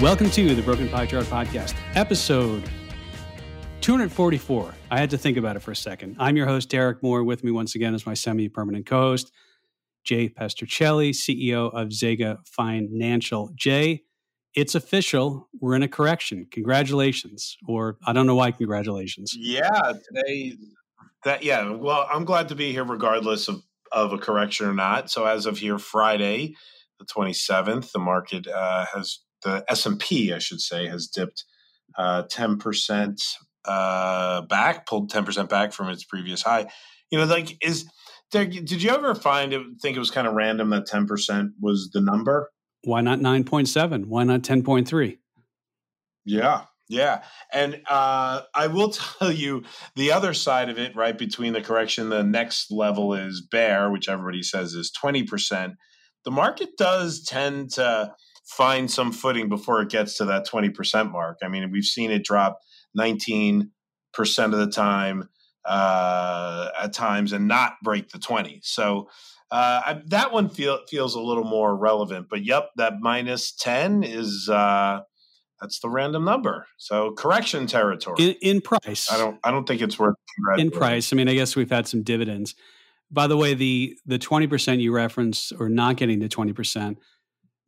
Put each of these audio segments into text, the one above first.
Welcome to the Broken Pie Chart Podcast, episode 244. I had to think about it for a second. I'm your host, Derek Moore. With me once again is my semi permanent co host, Jay Pestrichelli, CEO of Zega Financial. Jay, it's official. We're in a correction. Congratulations. Or I don't know why congratulations. Yeah, today that yeah, well, I'm glad to be here regardless of of a correction or not. So as of here Friday, the 27th, the market uh, has the S&P, I should say, has dipped uh, 10% uh, back, pulled 10% back from its previous high. You know, like is did you ever find it think it was kind of random that 10% was the number? Why not 9.7? Why not 10.3? Yeah. Yeah. And uh, I will tell you the other side of it, right? Between the correction, the next level is bear, which everybody says is 20%. The market does tend to find some footing before it gets to that 20% mark. I mean, we've seen it drop 19% of the time uh, at times and not break the 20. So uh, I, that one feel, feels a little more relevant. But yep, that minus 10 is. Uh, that's the random number. So correction territory in, in price. I don't. I don't think it's worth in price. I mean, I guess we've had some dividends. By the way, the the twenty percent you referenced, or not getting to twenty percent,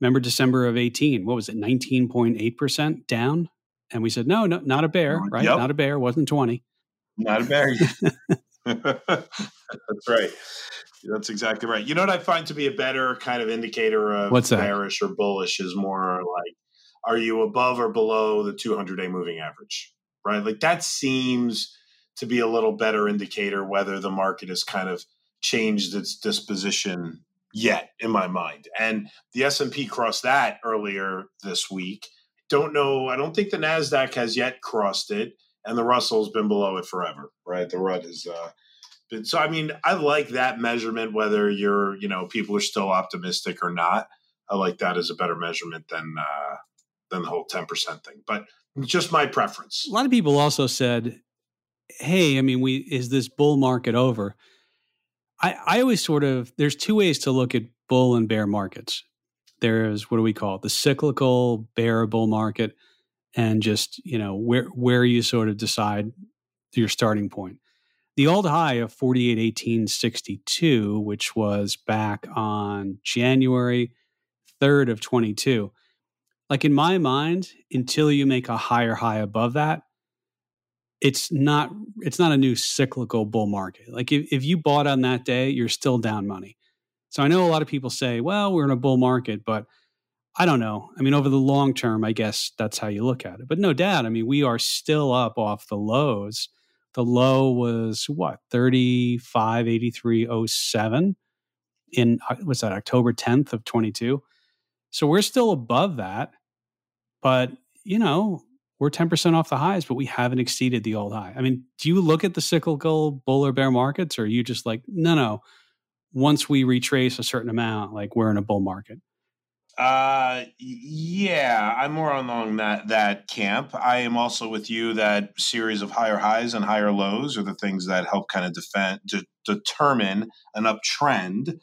remember December of 18, what was it, 19.8% down? And we said, no, no, not a bear, right? Yep. Not a bear, wasn't 20. Not a bear. That's right. That's exactly right. You know what I find to be a better kind of indicator of What's that? bearish or bullish is more like, are you above or below the 200 day moving average? Right? Like that seems to be a little better indicator whether the market has kind of changed its disposition yet in my mind. And the S&P crossed that earlier this week. Don't know, I don't think the Nasdaq has yet crossed it and the Russell's been below it forever, right? The rut is uh been so I mean, I like that measurement whether you're, you know, people are still optimistic or not. I like that as a better measurement than uh than the whole 10% thing. But just my preference. A lot of people also said, "Hey, I mean, we is this bull market over?" I, I always sort of there's two ways to look at bull and bear markets. There's what do we call it? The cyclical bear bull market, and just you know where where you sort of decide your starting point. The old high of 48.1862, which was back on January 3rd of 22. Like in my mind, until you make a higher high above that, it's not it's not a new cyclical bull market. Like if, if you bought on that day, you're still down money. So I know a lot of people say, well, we're in a bull market, but I don't know. I mean, over the long term, I guess that's how you look at it. But no doubt, I mean, we are still up off the lows. The low was what, 35, 83, 07 in, uh, what's that, October 10th of 22. So we're still above that. But, you know, we're 10% off the highs, but we haven't exceeded the old high. I mean, do you look at the cyclical bull or bear markets, or are you just like, no, no, once we retrace a certain amount, like we're in a bull market? Uh, yeah, I'm more along that that camp. I am also with you that series of higher highs and higher lows are the things that help kind of defend de- determine an uptrend.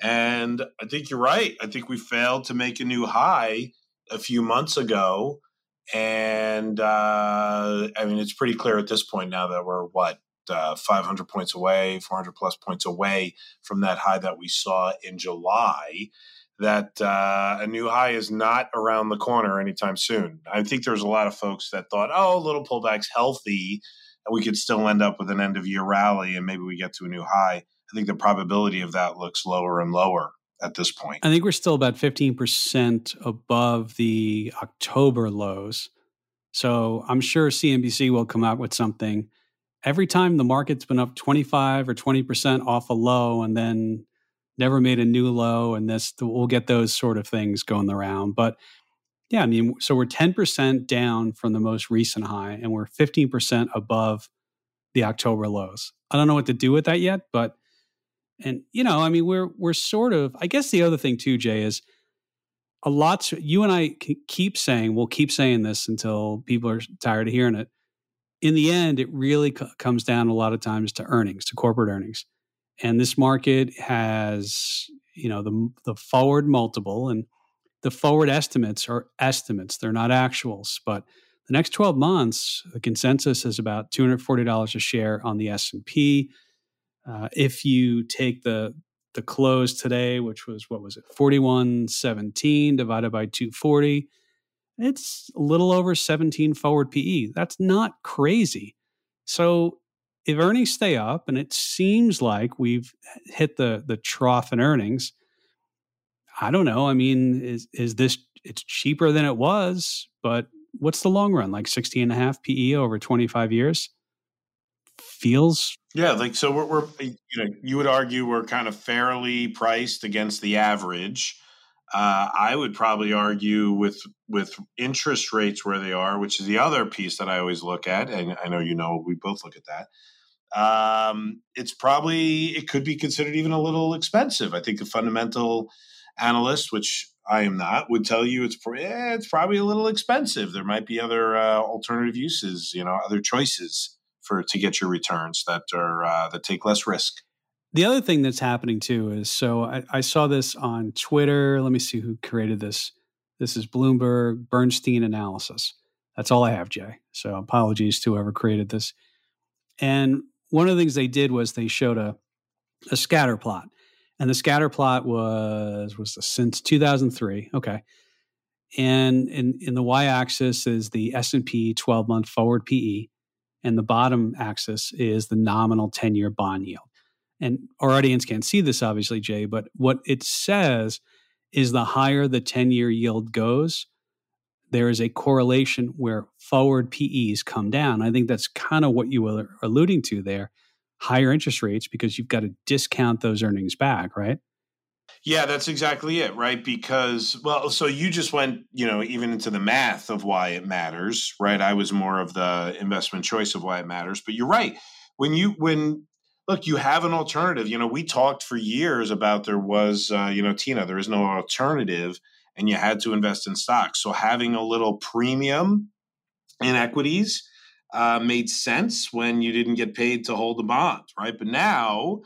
And I think you're right. I think we failed to make a new high a few months ago and uh, I mean, it's pretty clear at this point now that we're what uh, 500 points away, 400 plus points away from that high that we saw in July. That uh, a new high is not around the corner anytime soon. I think there's a lot of folks that thought, oh, little pullback's healthy, and we could still end up with an end of year rally, and maybe we get to a new high. I think the probability of that looks lower and lower at this point. I think we're still about 15% above the October lows. So I'm sure CNBC will come out with something. Every time the market's been up 25 or 20% off a low and then never made a new low, and this, we'll get those sort of things going around. But yeah, I mean, so we're 10% down from the most recent high and we're 15% above the October lows. I don't know what to do with that yet, but and you know, I mean, we're we're sort of. I guess the other thing too, Jay, is a lot. You and I keep saying we'll keep saying this until people are tired of hearing it. In the end, it really c- comes down a lot of times to earnings, to corporate earnings, and this market has you know the the forward multiple and the forward estimates are estimates; they're not actuals. But the next 12 months, the consensus is about $240 a share on the S&P. Uh, if you take the the close today, which was what was it, 4117 divided by 240, it's a little over 17 forward PE. That's not crazy. So if earnings stay up, and it seems like we've hit the the trough in earnings, I don't know. I mean, is is this it's cheaper than it was, but what's the long run? Like 60 and a half PE over 25 years? Feels yeah, like so we're, we're you know you would argue we're kind of fairly priced against the average. Uh, I would probably argue with with interest rates where they are, which is the other piece that I always look at, and I know you know we both look at that um, it's probably it could be considered even a little expensive. I think a fundamental analyst, which I am not, would tell you it's eh, it's probably a little expensive. There might be other uh, alternative uses, you know, other choices for to get your returns that are uh, that take less risk. The other thing that's happening too is so I, I saw this on Twitter. Let me see who created this. This is Bloomberg Bernstein analysis. That's all I have, Jay. So apologies to whoever created this. And one of the things they did was they showed a a scatter plot, and the scatter plot was was since 2003. Okay, and in in the y-axis is the S and P 12 month forward PE, and the bottom axis is the nominal 10 year bond yield. And our audience can't see this, obviously, Jay, but what it says is the higher the 10 year yield goes, there is a correlation where forward PEs come down. I think that's kind of what you were alluding to there. Higher interest rates because you've got to discount those earnings back, right? Yeah, that's exactly it, right? Because, well, so you just went, you know, even into the math of why it matters, right? I was more of the investment choice of why it matters. But you're right. When you, when, look, you have an alternative. You know, we talked for years about there was, uh, you know, Tina, there is no alternative and you had to invest in stocks. So having a little premium in equities uh, made sense when you didn't get paid to hold the bond, right? But now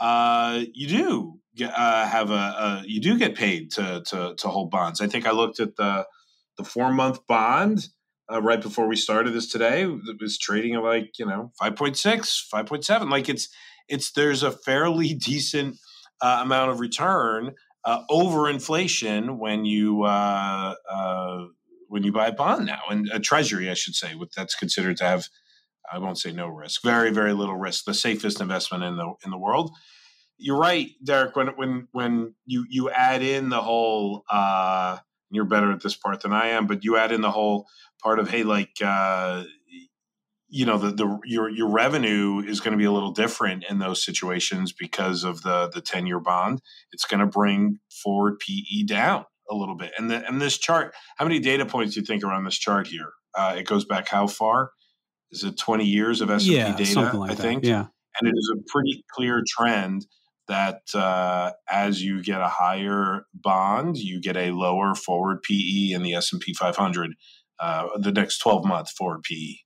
uh, you do uh, have a, a, you do get paid to, to to hold bonds. I think I looked at the the four month bond. Uh, right before we started this today, it was trading at like you know 5.6, 5.7. Like it's it's there's a fairly decent uh, amount of return uh, over inflation when you uh, uh, when you buy a bond now and a treasury, I should say, with that's considered to have I won't say no risk, very very little risk, the safest investment in the in the world. You're right, Derek. When when when you you add in the whole, uh, you're better at this part than I am, but you add in the whole part of hey, like uh, you know the, the your your revenue is going to be a little different in those situations because of the the 10 year bond it's going to bring forward pe down a little bit and the, and this chart how many data points do you think are on this chart here uh, it goes back how far is it 20 years of S&P yeah, data like i think that. yeah and it is a pretty clear trend that uh, as you get a higher bond you get a lower forward pe in the s&p 500 uh, the next 12 month forward pe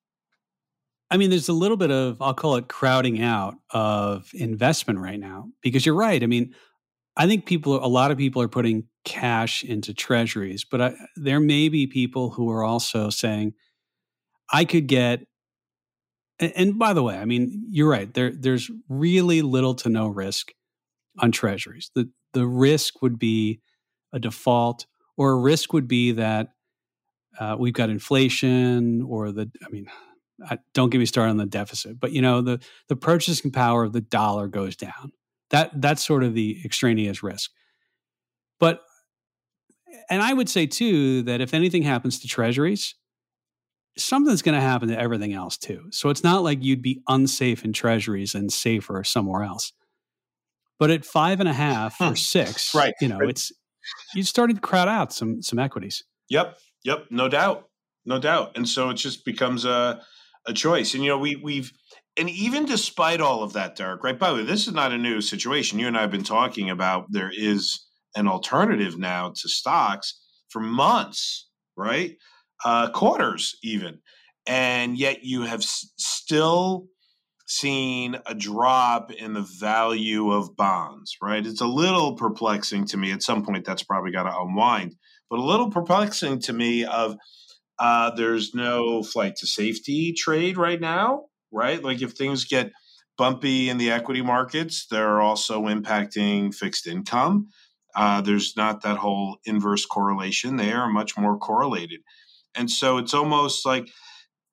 I mean, there's a little bit of, I'll call it crowding out of investment right now because you're right. I mean, I think people, a lot of people are putting cash into treasuries, but I, there may be people who are also saying, I could get, and, and by the way, I mean, you're right. There, there's really little to no risk on treasuries. The, the risk would be a default, or a risk would be that uh, we've got inflation, or the, I mean, don't get me started on the deficit, but you know the the purchasing power of the dollar goes down. That that's sort of the extraneous risk. But and I would say too that if anything happens to treasuries, something's going to happen to everything else too. So it's not like you'd be unsafe in treasuries and safer somewhere else. But at five and a half or six, right? You know, right. it's you starting to crowd out some some equities. Yep, yep, no doubt, no doubt. And so it just becomes a a choice. And you know, we we've and even despite all of that, Derek, right? By the way, this is not a new situation. You and I have been talking about there is an alternative now to stocks for months, right? Uh, quarters even. And yet you have s- still seen a drop in the value of bonds, right? It's a little perplexing to me. At some point, that's probably got to unwind. but a little perplexing to me. Of uh, there's no flight to safety trade right now, right? Like if things get bumpy in the equity markets, they're also impacting fixed income. Uh, there's not that whole inverse correlation. They are much more correlated. And so it's almost like,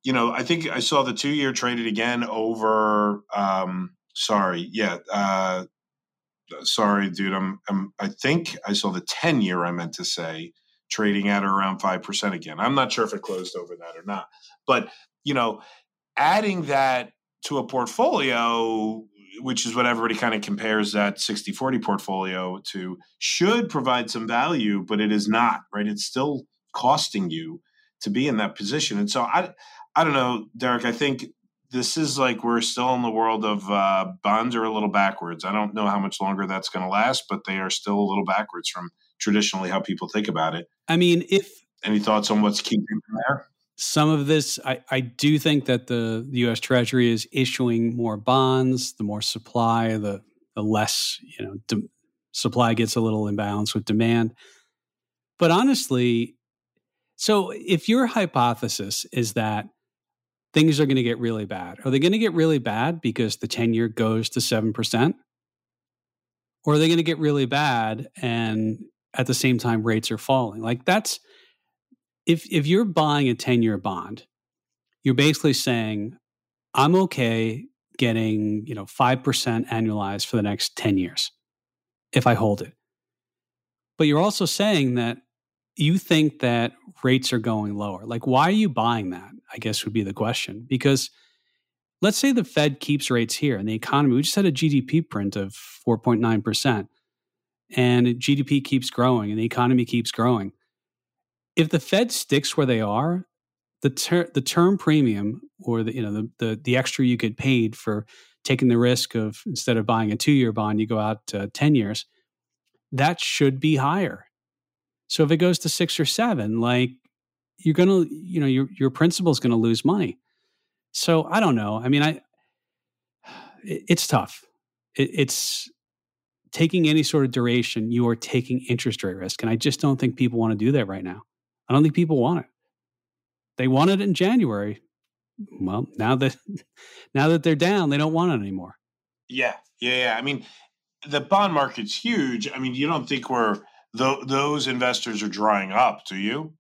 you know, I think I saw the two year traded again over, um, sorry, yeah, uh, sorry, dude. I'm, I'm, I think I saw the 10 year, I meant to say, trading at around 5% again. I'm not sure if it closed over that or not. But, you know, adding that to a portfolio which is what everybody kind of compares that 60 40 portfolio to, should provide some value, but it is not, right? It's still costing you to be in that position. And so I, I don't know, Derek, I think this is like we're still in the world of uh, bonds are a little backwards. I don't know how much longer that's going to last, but they are still a little backwards from traditionally how people think about it. I mean, if any thoughts on what's keeping them there? some of this, I, I do think that the, the U.S. Treasury is issuing more bonds. The more supply, the the less you know de- supply gets a little imbalance with demand. But honestly, so if your hypothesis is that things are going to get really bad, are they going to get really bad because the ten year goes to seven percent, or are they going to get really bad and at the same time rates are falling? Like that's if if you're buying a 10 year bond, you're basically saying, I'm okay getting, you know, 5% annualized for the next 10 years if I hold it. But you're also saying that you think that rates are going lower. Like, why are you buying that? I guess would be the question. Because let's say the Fed keeps rates here and the economy, we just had a GDP print of 4.9%, and GDP keeps growing and the economy keeps growing if the Fed sticks where they are, the ter- the term premium or the you know the, the the extra you get paid for taking the risk of instead of buying a two year bond, you go out to ten years. That should be higher. So if it goes to six or seven, like you're gonna, you know, your your principal is gonna lose money. So I don't know. I mean, I it, it's tough. It, it's taking any sort of duration. You are taking interest rate risk, and I just don't think people want to do that right now. I don't think people want it. They want it in January. Well, now that now that they're down, they don't want it anymore. Yeah, yeah, yeah. I mean, the bond market's huge. I mean, you don't think we're th- those investors are drying up, do you?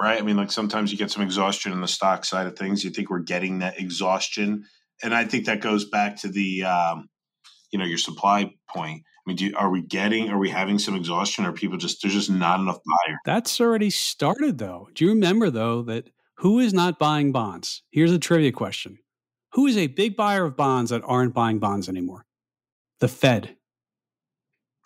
Right. I mean, like sometimes you get some exhaustion in the stock side of things. You think we're getting that exhaustion, and I think that goes back to the, um, you know, your supply point I mean, do, are we getting, are we having some exhaustion? Are people just, there's just not enough buyer? That's already started, though. Do you remember, though, that who is not buying bonds? Here's a trivia question Who is a big buyer of bonds that aren't buying bonds anymore? The Fed.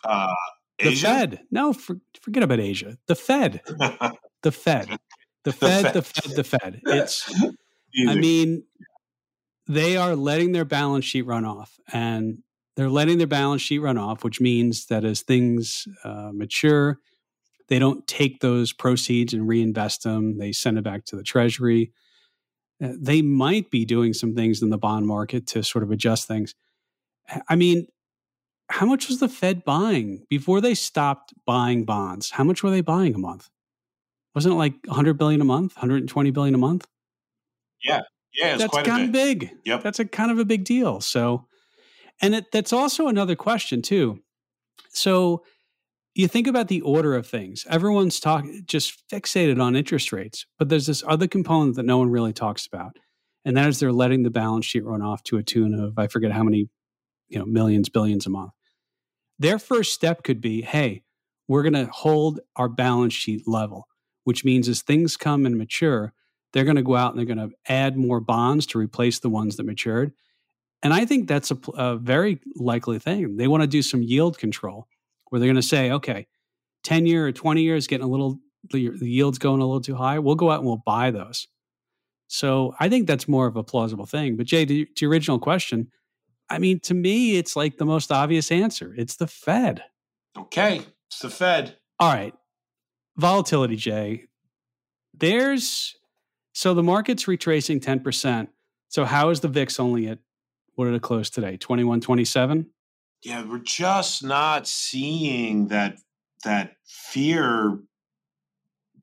Uh, the Fed. No, for, forget about Asia. The Fed. the Fed. The Fed, the Fed, the Fed. It's, I mean, they are letting their balance sheet run off. And they're letting their balance sheet run off, which means that as things uh, mature, they don't take those proceeds and reinvest them. They send it back to the treasury. Uh, they might be doing some things in the bond market to sort of adjust things. I mean, how much was the Fed buying before they stopped buying bonds? How much were they buying a month? Wasn't it like 100 billion a month, 120 billion a month? Yeah, yeah, that's kind of big. Yep, that's a kind of a big deal. So and it, that's also another question, too. So you think about the order of things. Everyone's talk just fixated on interest rates, but there's this other component that no one really talks about. And that is they're letting the balance sheet run off to a tune of I forget how many, you know, millions, billions a month. Their first step could be, hey, we're going to hold our balance sheet level, which means as things come and mature, they're going to go out and they're going to add more bonds to replace the ones that matured. And I think that's a, a very likely thing. They want to do some yield control where they're going to say, okay, 10 year or 20 years getting a little, the, the yield's going a little too high. We'll go out and we'll buy those. So I think that's more of a plausible thing. But Jay, to, to your original question, I mean, to me, it's like the most obvious answer. It's the Fed. Okay, it's the Fed. All right, volatility, Jay. There's so the market's retracing ten percent. So how is the VIX only at what did it close today? 21 27? Yeah, we're just not seeing that that fear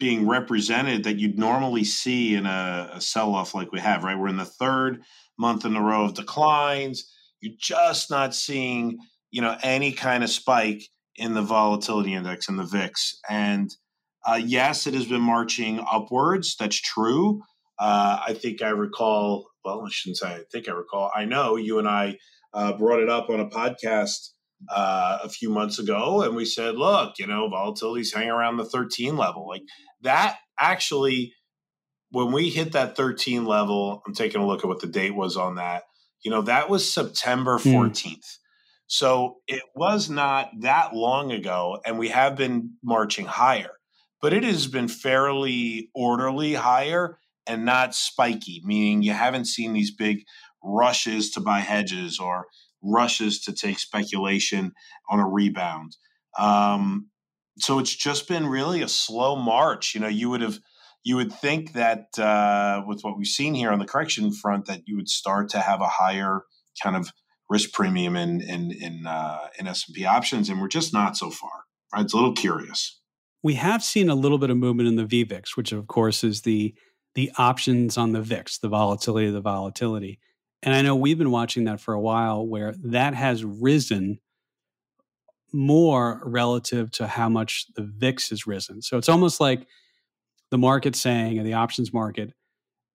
being represented that you'd normally see in a, a sell off like we have, right? We're in the third month in a row of declines. You're just not seeing, you know, any kind of spike in the volatility index and the VIX. And uh, yes, it has been marching upwards. That's true. Uh, I think I recall, well, I shouldn't say I think I recall. I know you and I uh, brought it up on a podcast uh, a few months ago, and we said, look, you know, volatility's hanging around the 13 level. Like that actually, when we hit that 13 level, I'm taking a look at what the date was on that. You know, that was September 14th. Mm. So it was not that long ago, and we have been marching higher, but it has been fairly orderly higher and not spiky, meaning you haven't seen these big rushes to buy hedges or rushes to take speculation on a rebound. Um, so it's just been really a slow march. You know, you would have you would think that uh, with what we've seen here on the correction front, that you would start to have a higher kind of risk premium in in in, uh, in S and P options, and we're just not so far. Right? It's a little curious. We have seen a little bit of movement in the VVIX, which of course is the the options on the VIX, the volatility of the volatility. And I know we've been watching that for a while where that has risen more relative to how much the VIX has risen. So it's almost like the market saying, or the options market,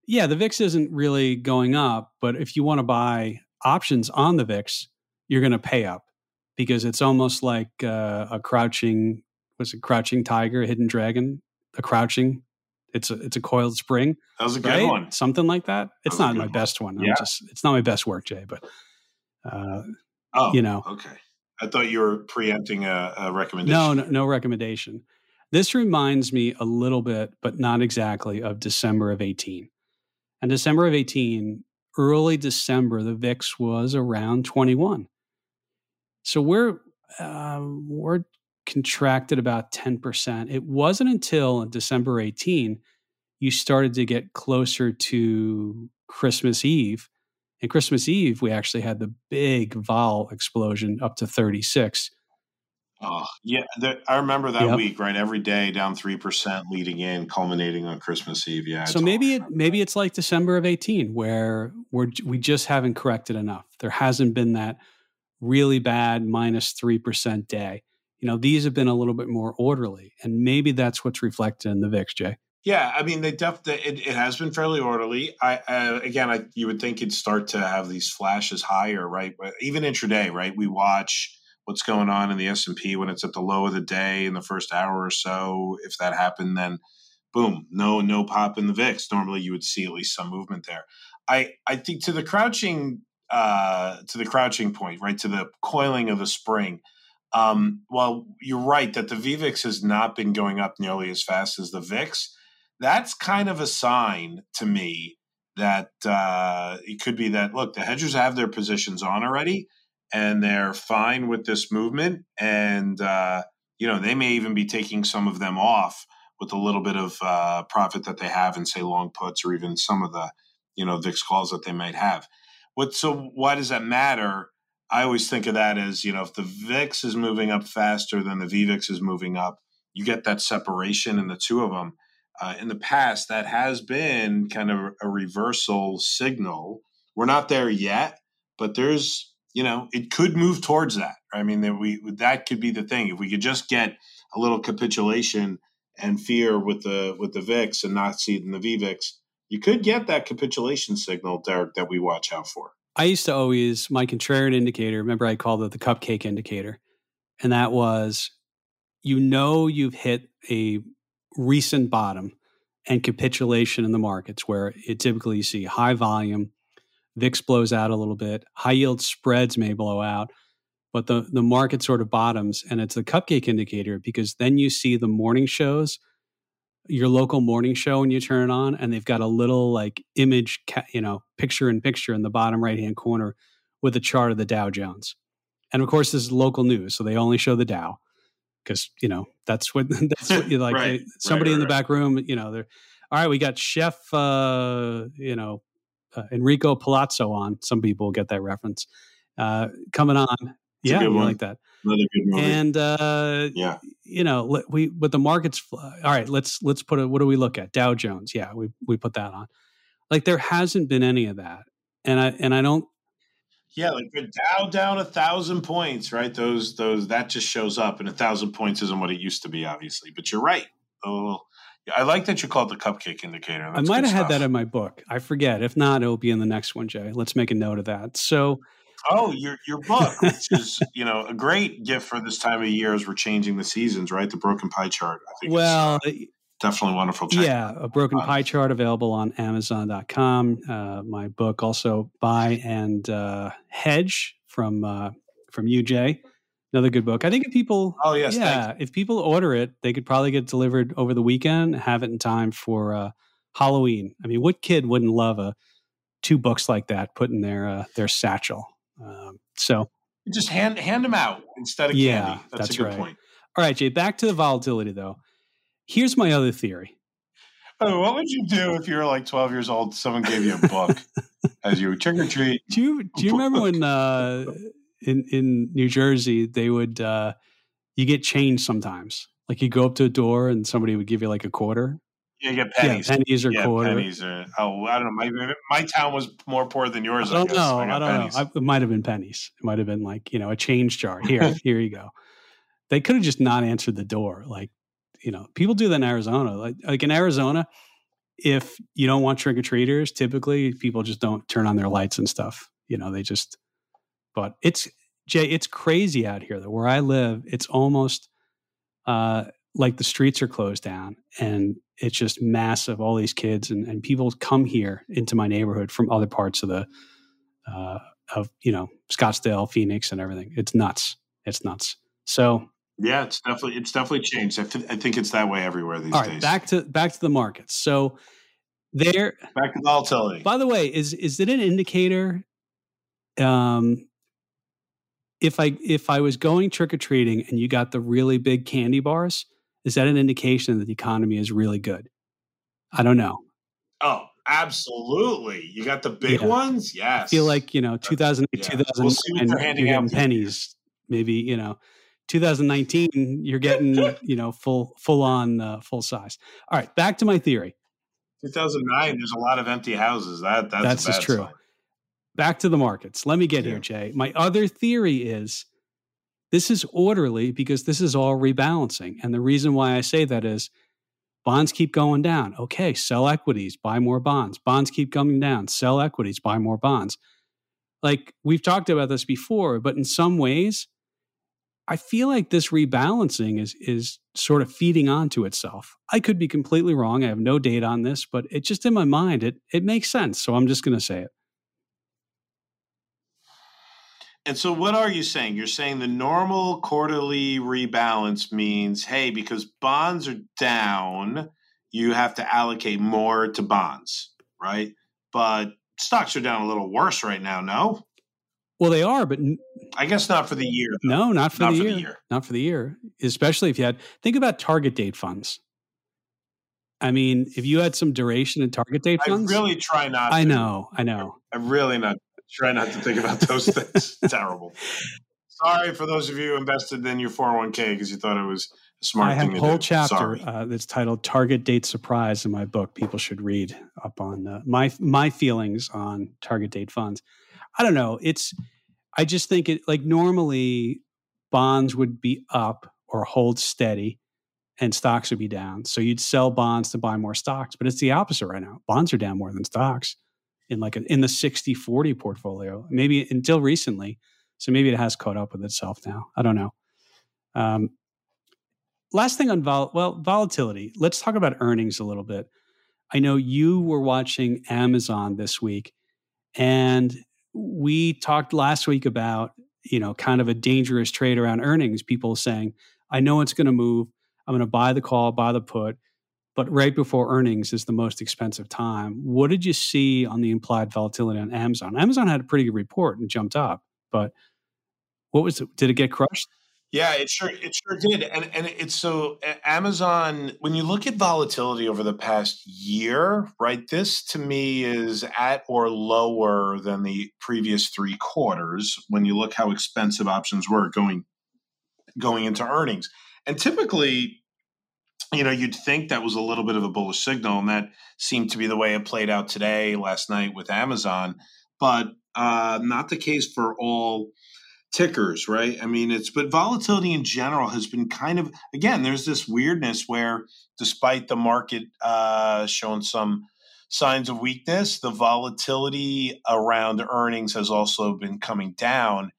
yeah, the VIX isn't really going up, but if you want to buy options on the VIX, you're going to pay up because it's almost like uh, a crouching, was it crouching tiger, a hidden dragon, a crouching it's a it's a coiled spring. That was a good right? one. Something like that. It's that not my one. best one. Yeah. Just, it's not my best work, Jay, but uh, oh, you know. Okay. I thought you were preempting a, a recommendation. No, no, no recommendation. This reminds me a little bit, but not exactly, of December of 18. And December of 18, early December, the VIX was around 21. So we're uh, we're contracted about 10%. It wasn't until December 18 you started to get closer to Christmas Eve. And Christmas Eve, we actually had the big vol explosion up to 36. Oh, yeah. The, I remember that yep. week, right? Every day down 3% leading in, culminating on Christmas Eve. Yeah. So maybe it, maybe it's like December of 18 where we're, we just haven't corrected enough. There hasn't been that really bad minus 3% day you know, these have been a little bit more orderly. And maybe that's what's reflected in the VIX, Jay. Yeah, I mean, they definitely it, it, has been fairly orderly. I uh, again, I, you would think it'd start to have these flashes higher, right? But even intraday, right? We watch what's going on in the S and P when it's at the low of the day in the first hour or so. If that happened, then boom, no no pop in the VIX. Normally, you would see at least some movement there. I I think to the crouching uh, to the crouching point, right? To the coiling of the spring um, well, you're right that the VVIX has not been going up nearly as fast as the VIX. That's kind of a sign to me that uh, it could be that look, the hedgers have their positions on already, and they're fine with this movement, and uh, you know they may even be taking some of them off with a little bit of uh, profit that they have in say long puts or even some of the you know VIX calls that they might have. What so why does that matter? I always think of that as, you know, if the VIX is moving up faster than the VVIX is moving up, you get that separation in the two of them. Uh, in the past, that has been kind of a reversal signal. We're not there yet, but there's, you know, it could move towards that. I mean, that we that could be the thing. If we could just get a little capitulation and fear with the with the VIX and not see it in the VVIX, you could get that capitulation signal, Derek, that we watch out for. I used to always my contrarian indicator. Remember, I called it the cupcake indicator, and that was you know you've hit a recent bottom and capitulation in the markets where it typically you see high volume, VIX blows out a little bit, high yield spreads may blow out, but the the market sort of bottoms, and it's the cupcake indicator because then you see the morning shows your local morning show and you turn it on and they've got a little like image you know picture in picture in the bottom right hand corner with a chart of the dow jones and of course this is local news so they only show the dow because you know that's what that's what you like right. they, somebody right, right, in the back room you know they're all right we got chef uh you know uh, enrico palazzo on some people get that reference uh coming on yeah, you like that. Another good movie. And uh, yeah, you know, we but the markets. All right, let's let's put it. What do we look at? Dow Jones. Yeah, we we put that on. Like there hasn't been any of that, and I and I don't. Yeah, like the Dow down a thousand points, right? Those those that just shows up, and a thousand points isn't what it used to be, obviously. But you're right. Oh, I like that you call it the cupcake indicator. That's I might have stuff. had that in my book. I forget. If not, it'll be in the next one, Jay. Let's make a note of that. So Oh, your your book, which is you know a great gift for this time of year as we're changing the seasons, right? The broken pie chart. I think. Well, uh, definitely wonderful. Check yeah, a broken pie chart available on Amazon.com. Uh, my book also buy and uh, hedge from uh, from UJ. Another good book. I think if people, oh yes, yeah, if people order it, they could probably get delivered over the weekend, have it in time for uh, Halloween. I mean, what kid wouldn't love a two books like that put in their uh, their satchel? Um, so just hand hand them out instead of yeah, candy. That's, that's a good right. point. All right, Jay. Back to the volatility though. Here's my other theory. Oh, what would you do if you were like 12 years old? Someone gave you a book as you trick or treat. Do you do you remember when uh, in in New Jersey they would uh, you get change sometimes? Like you go up to a door and somebody would give you like a quarter. Yeah, get pennies. Yeah, pennies or yeah, quarter. Pennies or oh, I don't know. My my town was more poor than yours. I don't I know. I, I don't pennies. know. I, it might have been pennies. It might have been like you know a change jar. Here, here you go. They could have just not answered the door. Like you know, people do that in Arizona. Like like in Arizona, if you don't want trick or treaters, typically people just don't turn on their lights and stuff. You know, they just. But it's Jay. It's crazy out here. Though where I live, it's almost. Uh, like the streets are closed down and it's just massive all these kids and, and people come here into my neighborhood from other parts of the uh, of you know scottsdale phoenix and everything. It's nuts. It's nuts. So yeah it's definitely it's definitely changed. I, th- I think it's that way everywhere these all right, days. back to back to the markets so there back to volatility. By the way is is it an indicator um if i if i was going trick-or-treating and you got the really big candy bars is that an indication that the economy is really good? I don't know. Oh, absolutely. You got the big yeah. ones? Yes. I feel like, you know, 2008, yeah. 2009, we'll you're pennies. Maybe, you know, 2019, you're getting, you know, full, full on, uh, full size. All right. Back to my theory. 2009, there's a lot of empty houses. That That's, that's true. Back to the markets. Let me get yeah. here, Jay. My other theory is this is orderly because this is all rebalancing. And the reason why I say that is bonds keep going down. Okay, sell equities, buy more bonds. Bonds keep coming down, sell equities, buy more bonds. Like we've talked about this before, but in some ways, I feel like this rebalancing is is sort of feeding onto itself. I could be completely wrong. I have no data on this, but it just in my mind it it makes sense. So I'm just going to say it. And so, what are you saying? You're saying the normal quarterly rebalance means, hey, because bonds are down, you have to allocate more to bonds, right? But stocks are down a little worse right now, no? Well, they are, but I guess not for the year. Though. No, not for, not the, for year. the year. Not for the year. Especially if you had think about target date funds. I mean, if you had some duration in target date funds, I really try not. I know, I know. I'm really not Try not to think about those things. Terrible. Sorry for those of you who invested in your 401k because you thought it was a smart I have a whole chapter uh, that's titled "Target Date Surprise" in my book. People should read up on uh, my my feelings on target date funds. I don't know. It's I just think it like normally bonds would be up or hold steady and stocks would be down. So you'd sell bonds to buy more stocks, but it's the opposite right now. Bonds are down more than stocks in like a, in the 60 40 portfolio maybe until recently. So maybe it has caught up with itself now. I don't know. Um, last thing on vol well volatility. Let's talk about earnings a little bit. I know you were watching amazon this week and we talked last week about you know kind of a dangerous trade around earnings. People saying i know it's going to move. I'm going to buy the call buy the put but right before earnings is the most expensive time. What did you see on the implied volatility on Amazon? Amazon had a pretty good report and jumped up, but what was it? Did it get crushed? Yeah, it sure it sure did. And and it's so Amazon when you look at volatility over the past year, right? This to me is at or lower than the previous 3 quarters when you look how expensive options were going going into earnings. And typically, you know, you'd think that was a little bit of a bullish signal, and that seemed to be the way it played out today, last night with Amazon, but uh, not the case for all tickers, right? I mean, it's but volatility in general has been kind of again. There's this weirdness where, despite the market uh, showing some signs of weakness, the volatility around earnings has also been coming down,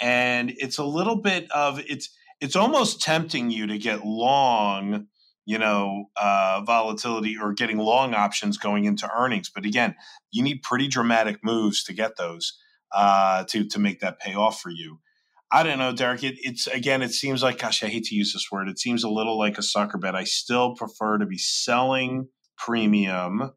and it's a little bit of it's it's almost tempting you to get long you know, uh, volatility or getting long options going into earnings. But again, you need pretty dramatic moves to get those uh, to to make that pay off for you. I don't know, Derek. It, it's again, it seems like, gosh, I hate to use this word. It seems a little like a sucker bet. I still prefer to be selling premium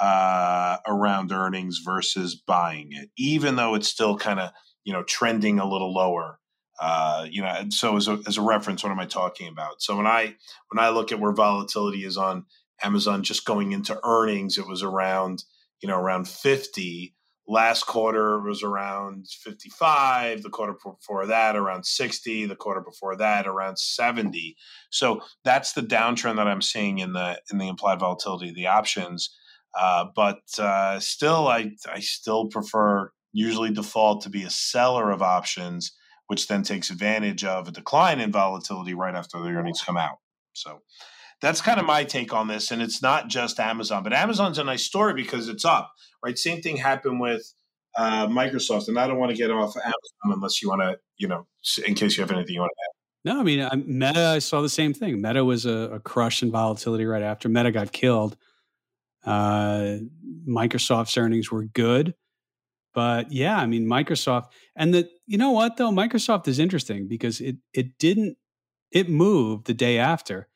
uh, around earnings versus buying it, even though it's still kind of you know trending a little lower uh, you know, so as a, as a reference, what am I talking about? So when I when I look at where volatility is on Amazon, just going into earnings, it was around you know around fifty. Last quarter was around fifty five. The quarter before that around sixty. The quarter before that around seventy. So that's the downtrend that I'm seeing in the in the implied volatility of the options. Uh, but uh, still, I I still prefer usually default to be a seller of options which then takes advantage of a decline in volatility right after the earnings come out. So that's kind of my take on this. And it's not just Amazon, but Amazon's a nice story because it's up, right? Same thing happened with uh, Microsoft. And I don't want to get off Amazon unless you want to, you know, in case you have anything you want to add. No, I mean, Meta, I saw the same thing. Meta was a, a crush in volatility right after Meta got killed. Uh, Microsoft's earnings were good. But yeah, I mean Microsoft and the you know what though Microsoft is interesting because it it didn't it moved the day after.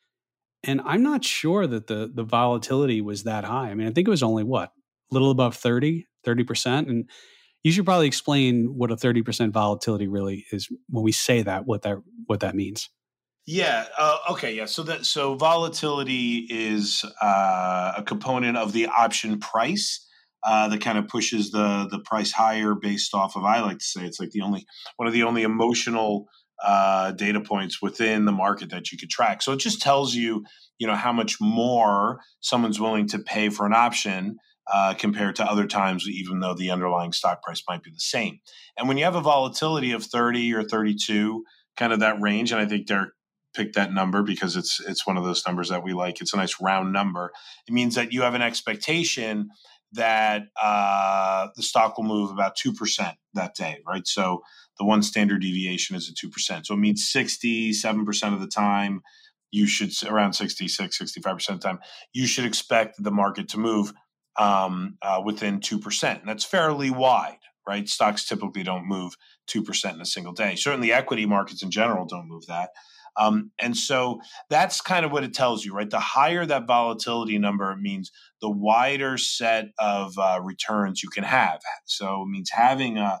And I'm not sure that the the volatility was that high. I mean, I think it was only what? A little above 30, 30% and you should probably explain what a 30% volatility really is when we say that what that what that means. Yeah. Uh, okay. Yeah. So that so volatility is uh, a component of the option price uh, that kind of pushes the the price higher based off of I like to say it's like the only one of the only emotional uh, data points within the market that you could track. So it just tells you you know how much more someone's willing to pay for an option uh, compared to other times, even though the underlying stock price might be the same. And when you have a volatility of 30 or 32, kind of that range, and I think Derek picked that number because it's it's one of those numbers that we like. It's a nice round number. It means that you have an expectation that uh, the stock will move about 2% that day, right? So the one standard deviation is a 2%. So it means 67% of the time, you should, around 66, 65% of the time, you should expect the market to move um, uh, within 2%. And that's fairly wide, right? Stocks typically don't move 2% in a single day. Certainly equity markets in general don't move that. Um, and so that's kind of what it tells you, right? The higher that volatility number means the wider set of uh, returns you can have. So it means having a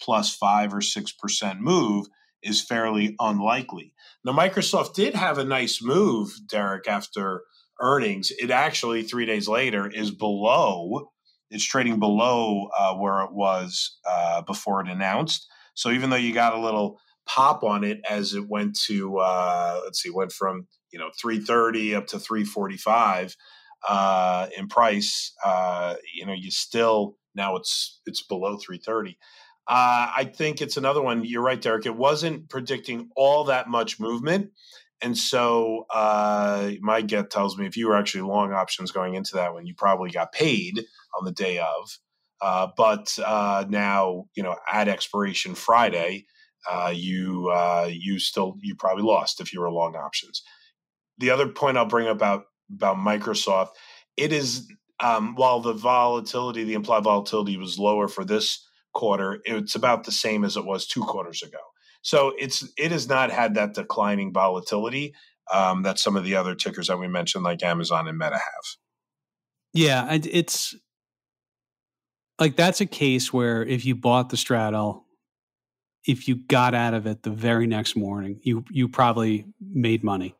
plus five or six percent move is fairly unlikely. Now, Microsoft did have a nice move, Derek, after earnings. It actually three days later is below. It's trading below uh, where it was uh, before it announced. So even though you got a little pop on it as it went to uh, let's see, went from you know 330 up to 345 uh, in price. Uh, you know, you still now it's it's below 330. Uh, I think it's another one. You're right, Derek. It wasn't predicting all that much movement. And so uh, my gut tells me if you were actually long options going into that one, you probably got paid on the day of. Uh, but uh, now, you know, at expiration Friday, uh, you uh, you still you probably lost if you were long options. The other point I'll bring about about Microsoft, it is um, while the volatility, the implied volatility was lower for this quarter, it's about the same as it was two quarters ago. So it's it has not had that declining volatility um, that some of the other tickers that we mentioned, like Amazon and Meta, have. Yeah, it's like that's a case where if you bought the straddle if you got out of it the very next morning, you you probably made money.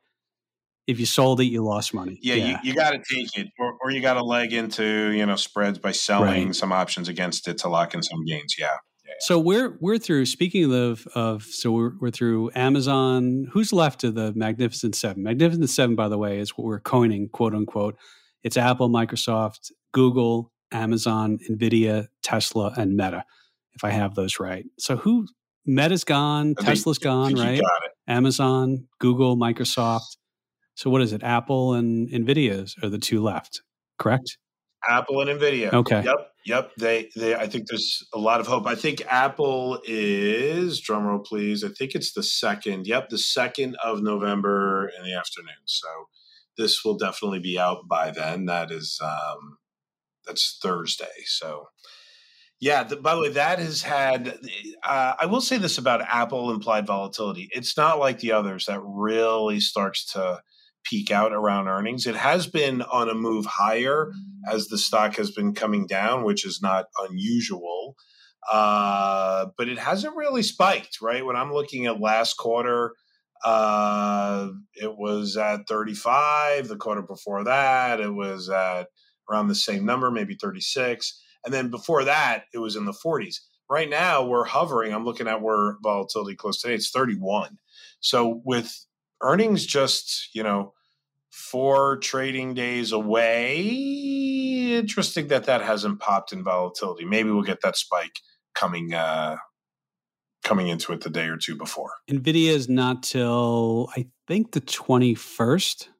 If you sold it, you lost money. Yeah, yeah. you, you got to take it, or, or you got to leg into you know spreads by selling right. some options against it to lock in some gains. Yeah, yeah. So we're we're through. Speaking of of, so we're we're through Amazon. Who's left of the Magnificent Seven? Magnificent Seven, by the way, is what we're coining, quote unquote. It's Apple, Microsoft, Google, Amazon, Nvidia, Tesla, and Meta. If I have those right. So who? Meta's gone. I think- Tesla's I gone. think Right. Amazon, Google, Microsoft. So what is it? Apple and Nvidia's are the two left. Correct. Apple and Nvidia. Okay. Yep. Yep. They they I think there's a lot of hope. I think Apple is drumroll please. I think it's the second. Yep, the second of November in the afternoon. So this will definitely be out by then. That is um that's Thursday. So yeah, the, by the way, that has had. Uh, I will say this about Apple implied volatility. It's not like the others that really starts to peak out around earnings. It has been on a move higher as the stock has been coming down, which is not unusual. Uh, but it hasn't really spiked, right? When I'm looking at last quarter, uh, it was at 35. The quarter before that, it was at around the same number, maybe 36. And then before that, it was in the 40s. Right now, we're hovering. I'm looking at where volatility closed today. It's 31. So with earnings just, you know, four trading days away, interesting that that hasn't popped in volatility. Maybe we'll get that spike coming uh coming into it the day or two before. Nvidia is not till I think the twenty first.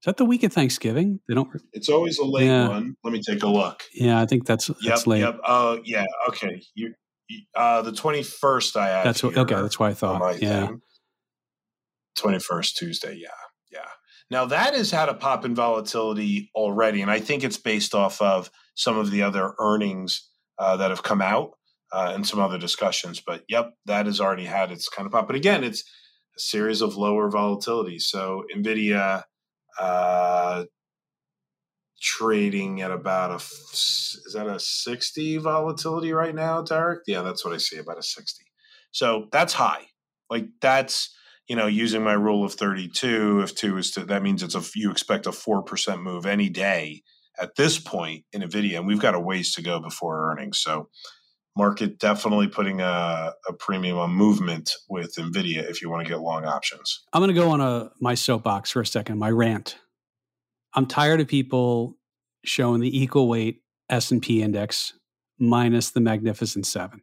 Is that the week of Thanksgiving? They don't. It's always a late Yeah. one. Let me take a look. Yeah, I think that's Yep, that's late. yep. Oh, yeah. Okay. You, uh, the twenty first. I have. That's what. Okay, that's what I thought. Yeah. Twenty first Tuesday. Yeah, yeah. Now that has had a pop in volatility already, and I think it's based off of some of the other earnings uh, that have come out uh, and some other discussions. But yep, that has already had its kind of pop. But again, it's a series of lower volatility. So Nvidia. Uh, trading at about a is that a 60 volatility right now derek? Yeah that's what i see about a 60 so that's high. Like that's you know using my rule of 32 if two is to that means it's a you expect a 4% move any day at this point in nvidia and we've got a ways to go before earnings. So market definitely putting a, a premium on movement with nvidia if you want to get long options I'm going to go on a my soapbox for a second. My rant. I'm tired of people showing the equal weight S and P index minus the Magnificent Seven.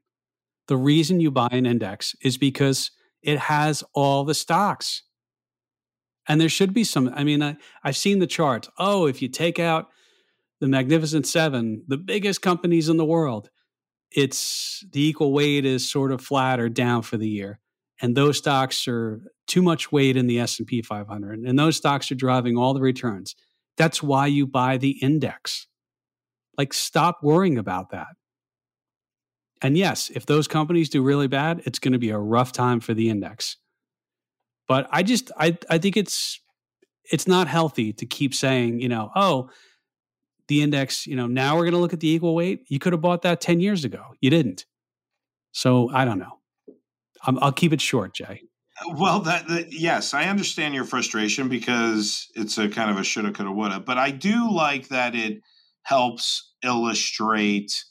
The reason you buy an index is because it has all the stocks. And there should be some. I mean, I, I've seen the charts. Oh, if you take out the Magnificent Seven, the biggest companies in the world, it's the equal weight is sort of flat or down for the year. And those stocks are too much weight in the S&P 500 and those stocks are driving all the returns. That's why you buy the index. Like stop worrying about that. And yes, if those companies do really bad, it's going to be a rough time for the index. But I just I I think it's it's not healthy to keep saying, you know, oh, the index, you know, now we're going to look at the equal weight. You could have bought that 10 years ago. You didn't. So I don't know. I'm, I'll keep it short, Jay. Well, that, that yes, I understand your frustration because it's a kind of a shoulda, coulda, woulda. But I do like that it helps illustrate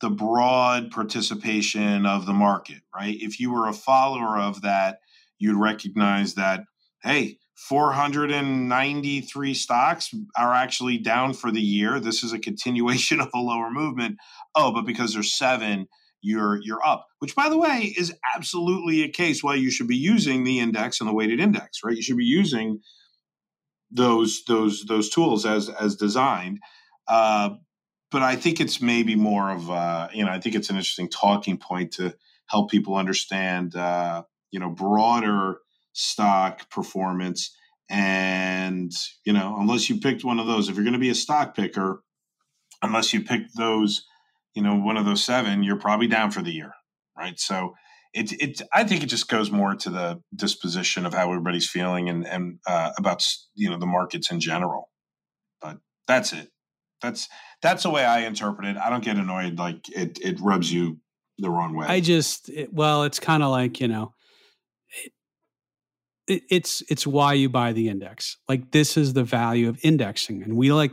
the broad participation of the market. Right? If you were a follower of that, you'd recognize that hey, 493 stocks are actually down for the year. This is a continuation of a lower movement. Oh, but because there's seven, you're you're up. Which, by the way, is absolutely a case why you should be using the index and the weighted index, right? You should be using those those those tools as as designed. Uh, but I think it's maybe more of uh, you know I think it's an interesting talking point to help people understand uh, you know broader stock performance and you know unless you picked one of those if you're going to be a stock picker unless you picked those you know one of those seven you're probably down for the year right? So it, it i think it just goes more to the disposition of how everybody's feeling and and uh, about you know the markets in general. But that's it. That's that's the way i interpret it. I don't get annoyed like it it rubs you the wrong way. I just, it, well, it's kind of like, you know, it's it's why you buy the index. Like this is the value of indexing, and we like.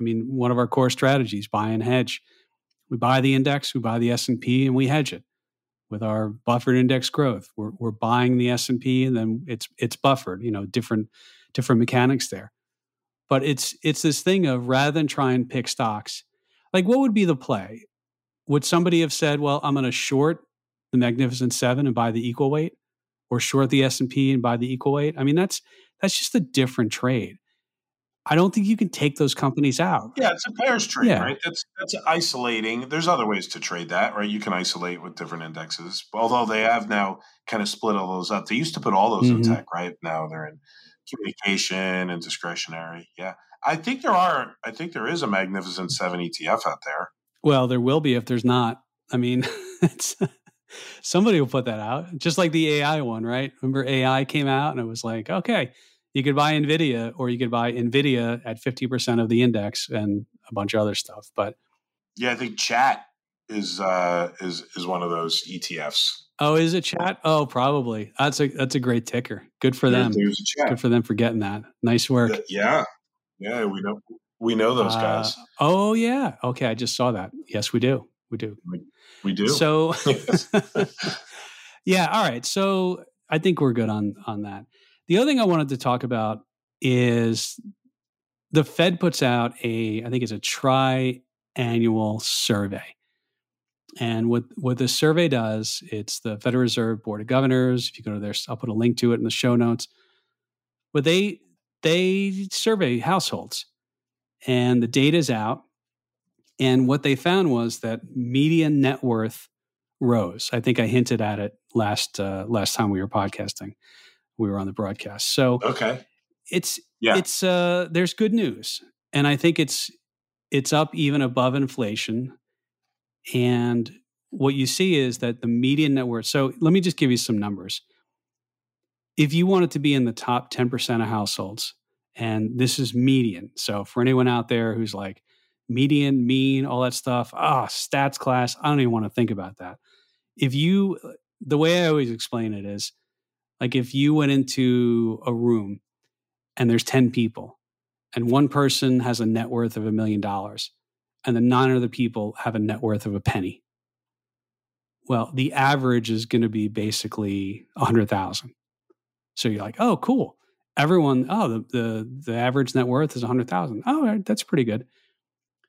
I mean, one of our core strategies: buy and hedge. We buy the index, we buy the S and P, and we hedge it. with our buffered index growth. We're, we're buying the S and P, and then it's it's buffered. You know, different different mechanics there. But it's it's this thing of rather than try and pick stocks, like what would be the play? Would somebody have said, "Well, I'm going to short the Magnificent Seven and buy the equal weight," or short the S and P and buy the equal weight? I mean, that's that's just a different trade. I don't think you can take those companies out. Yeah, it's a pairs trade, yeah. right? That's that's isolating. There's other ways to trade that, right? You can isolate with different indexes. Although they have now kind of split all those up. They used to put all those mm-hmm. in tech, right? Now they're in communication and discretionary. Yeah. I think there are I think there is a magnificent 7 ETF out there. Well, there will be if there's not. I mean, it's somebody will put that out. Just like the AI one, right? Remember AI came out and it was like, okay, you could buy Nvidia or you could buy Nvidia at 50% of the index and a bunch of other stuff. But yeah, I think chat is uh is is one of those ETFs. Oh, is it chat? Oh, probably. That's a that's a great ticker. Good for them. Good for them for getting that. Nice work. Yeah. Yeah, we know we know those guys. Uh, oh yeah. Okay, I just saw that. Yes, we do. We do. We, we do. So Yeah, all right. So I think we're good on on that. The other thing I wanted to talk about is the Fed puts out a, I think it's a tri-annual survey. And what, what this survey does, it's the Federal Reserve Board of Governors. If you go to there, I'll put a link to it in the show notes. But they they survey households, and the data is out. And what they found was that median net worth rose. I think I hinted at it last uh, last time we were podcasting we were on the broadcast. So okay, it's yeah. it's uh, there's good news, and I think it's it's up even above inflation. And what you see is that the median net worth. So let me just give you some numbers. If you wanted to be in the top ten percent of households, and this is median. So for anyone out there who's like median, mean, all that stuff, ah, stats class, I don't even want to think about that. If you, the way I always explain it is, like if you went into a room and there's 10 people and one person has a net worth of a million dollars and the nine other people have a net worth of a penny. Well, the average is going to be basically a hundred thousand. So you're like, oh, cool. Everyone, oh, the the, the average net worth is a hundred thousand. Oh, that's pretty good.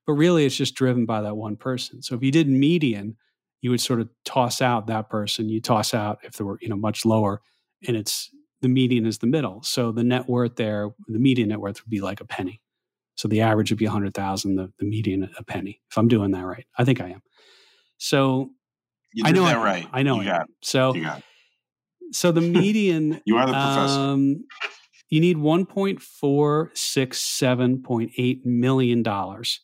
But really, it's just driven by that one person. So if you did median, you would sort of toss out that person. You toss out if there were, you know, much lower, and it's the median is the middle. So the net worth there, the median net worth would be like a penny. So the average would be a hundred thousand, the, the median a penny. If I'm doing that right, I think I am. So I know that I, right. I know. You got, so so the median. you are the professor. Um, you need one point four six seven point eight million dollars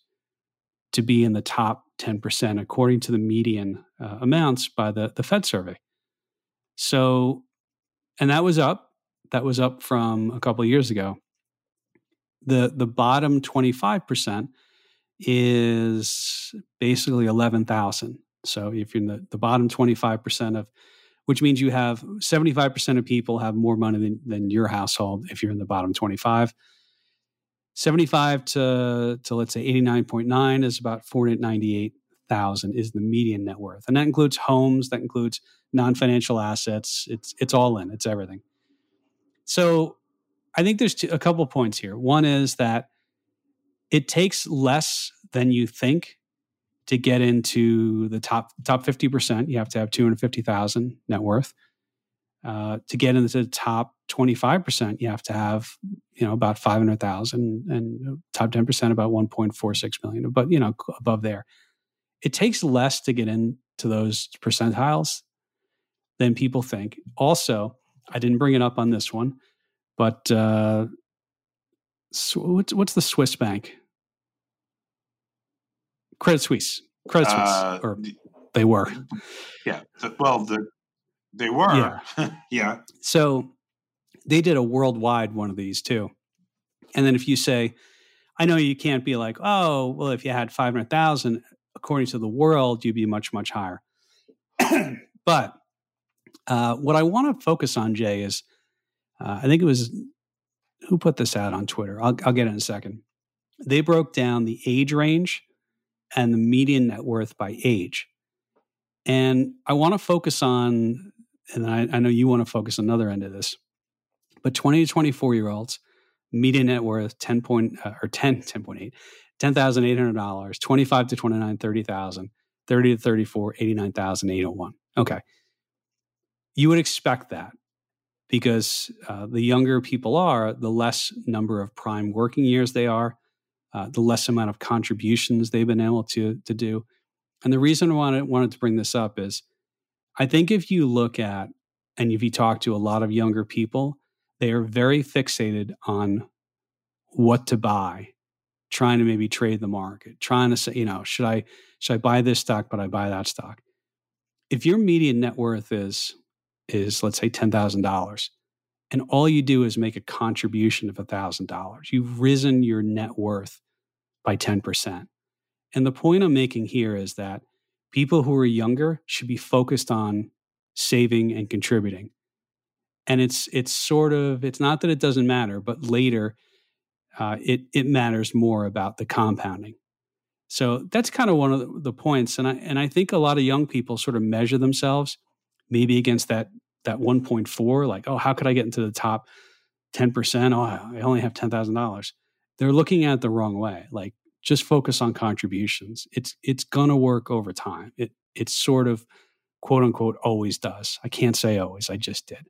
to be in the top ten percent, according to the median uh, amounts by the the Fed survey. So and that was up. That was up from a couple years ago. The the bottom twenty five percent is basically eleven thousand. So if you're in the, the bottom twenty five percent of, which means you have seventy five percent of people have more money than, than your household if you're in the bottom twenty five. 75 to, to let's say 89.9 is about 498,000 is the median net worth. And that includes homes, that includes non-financial assets. It's it's all in. It's everything. So I think there's two, a couple points here. One is that it takes less than you think to get into the top top 50%. You have to have 250,000 net worth. Uh, to get into the top 25%, you have to have, you know, about 500,000 and top 10% about 1.46 million, but, you know, above there. It takes less to get into those percentiles than people think. Also, I didn't bring it up on this one, but uh, so what's, what's the Swiss bank? Credit Suisse. Credit Suisse, uh, or they were. Yeah. Well, the, they were. Yeah. yeah. So they did a worldwide one of these too. And then if you say, I know you can't be like, oh, well, if you had 500,000, according to the world, you'd be much, much higher. but uh, what I want to focus on, Jay, is uh, I think it was who put this out on Twitter. I'll, I'll get it in a second. They broke down the age range and the median net worth by age. And I want to focus on, and I, I know you want to focus another end of this, but 20 to 24 year olds, median net worth 10 point, uh, or 10, 10.8, $10,800, 25 to 29, 30,000, 30 to 34, 89,801. Okay. You would expect that because uh, the younger people are, the less number of prime working years they are, uh, the less amount of contributions they've been able to, to do. And the reason I wanted, wanted to bring this up is I think if you look at and if you talk to a lot of younger people, they are very fixated on what to buy, trying to maybe trade the market, trying to say, you know, should I should I buy this stock, but I buy that stock. If your median net worth is is let's say ten thousand dollars, and all you do is make a contribution of thousand dollars, you've risen your net worth by ten percent. And the point I'm making here is that people who are younger should be focused on saving and contributing. And it's it's sort of it's not that it doesn't matter, but later uh, it it matters more about the compounding. So that's kind of one of the, points, and I and I think a lot of young people sort of measure themselves maybe against that that 1.4, like oh how could I get into the top 10%? Oh I only have ten thousand dollars. They're looking at it the wrong way. Like just focus on contributions. It's it's gonna work over time. It it's sort of quote unquote always does. I can't say always. I just did.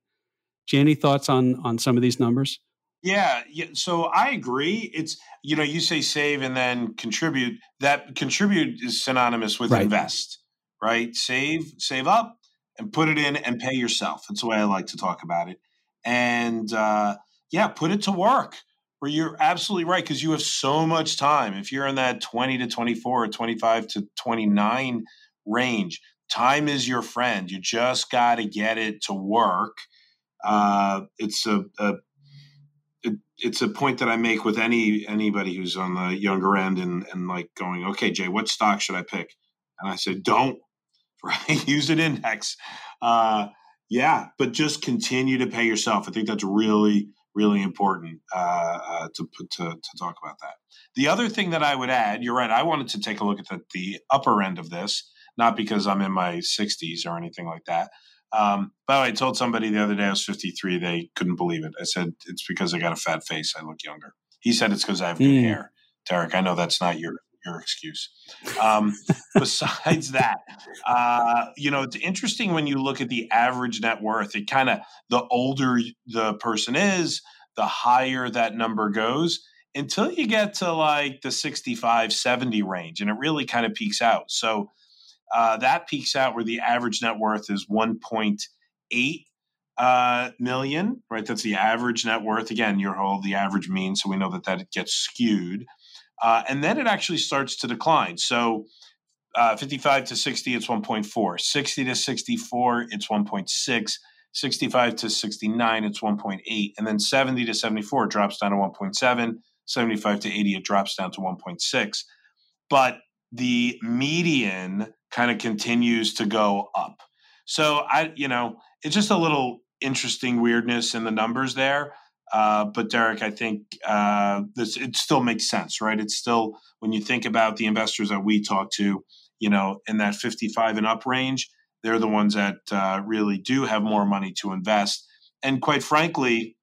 Any thoughts on on some of these numbers? Yeah, yeah. So I agree. It's you know you say save and then contribute. That contribute is synonymous with right. invest, right? Save, save up, and put it in and pay yourself. That's the way I like to talk about it. And uh, yeah, put it to work where you're absolutely right because you have so much time. If you're in that 20 to 24 or 25 to 29 range, time is your friend. You just got to get it to work. Uh, it's a, a it, it's a point that I make with any anybody who's on the younger end and and like going, okay, Jay, what stock should I pick? And I said, don't right, use an index. Uh, yeah, but just continue to pay yourself. I think that's really really important uh, uh, to, to, to talk about that. The other thing that I would add, you're right, I wanted to take a look at the, the upper end of this, not because I'm in my 60s or anything like that. Um, by the way, I told somebody the other day I was 53. They couldn't believe it. I said, it's because I got a fat face. I look younger. He said it's because I have good mm. hair. Derek, I know that's not your your excuse. Um, besides that, uh, you know, it's interesting when you look at the average net worth. It kind of the older the person is, the higher that number goes until you get to like the 65, 70 range, and it really kind of peaks out. So uh, that peaks out where the average net worth is 1.8 uh, million, right? That's the average net worth. Again, your whole the average mean, so we know that that gets skewed. Uh, and then it actually starts to decline. So uh, 55 to 60, it's 1.4. 60 to 64, it's 1.6. 65 to 69, it's 1.8. And then 70 to 74, it drops down to 1.7. 75 to 80, it drops down to 1.6. But the median kind of continues to go up. So I, you know, it's just a little interesting weirdness in the numbers there. Uh, but Derek, I think uh, this it still makes sense, right? It's still when you think about the investors that we talk to, you know, in that 55 and up range, they're the ones that uh, really do have more money to invest. And quite frankly,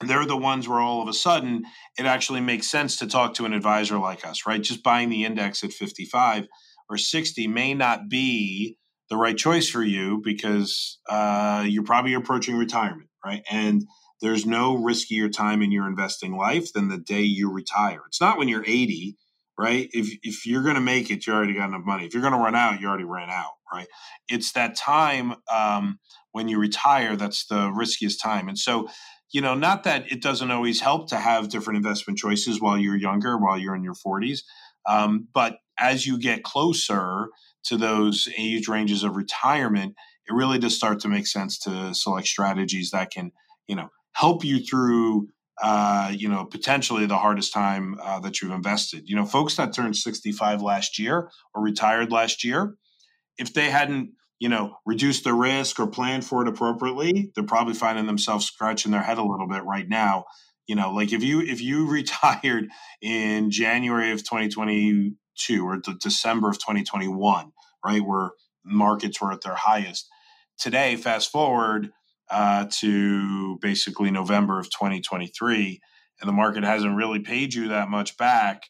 they're the ones where all of a sudden it actually makes sense to talk to an advisor like us, right? Just buying the index at 55 or 60 may not be the right choice for you because uh, you're probably approaching retirement, right? And there's no riskier time in your investing life than the day you retire. It's not when you're 80, right? If if you're going to make it, you already got enough money. If you're going to run out, you already ran out, right? It's that time um, when you retire that's the riskiest time. And so, you know, not that it doesn't always help to have different investment choices while you're younger, while you're in your 40s, um, but as you get closer to those age ranges of retirement, it really does start to make sense to select strategies that can, you know, help you through uh, you know, potentially the hardest time uh, that you've invested. You know, folks that turned 65 last year or retired last year, if they hadn't, you know, reduced the risk or planned for it appropriately, they're probably finding themselves scratching their head a little bit right now. You know, like if you if you retired in January of 2022 or December of 2021, right, where markets were at their highest. Today, fast forward uh, to basically November of 2023, and the market hasn't really paid you that much back.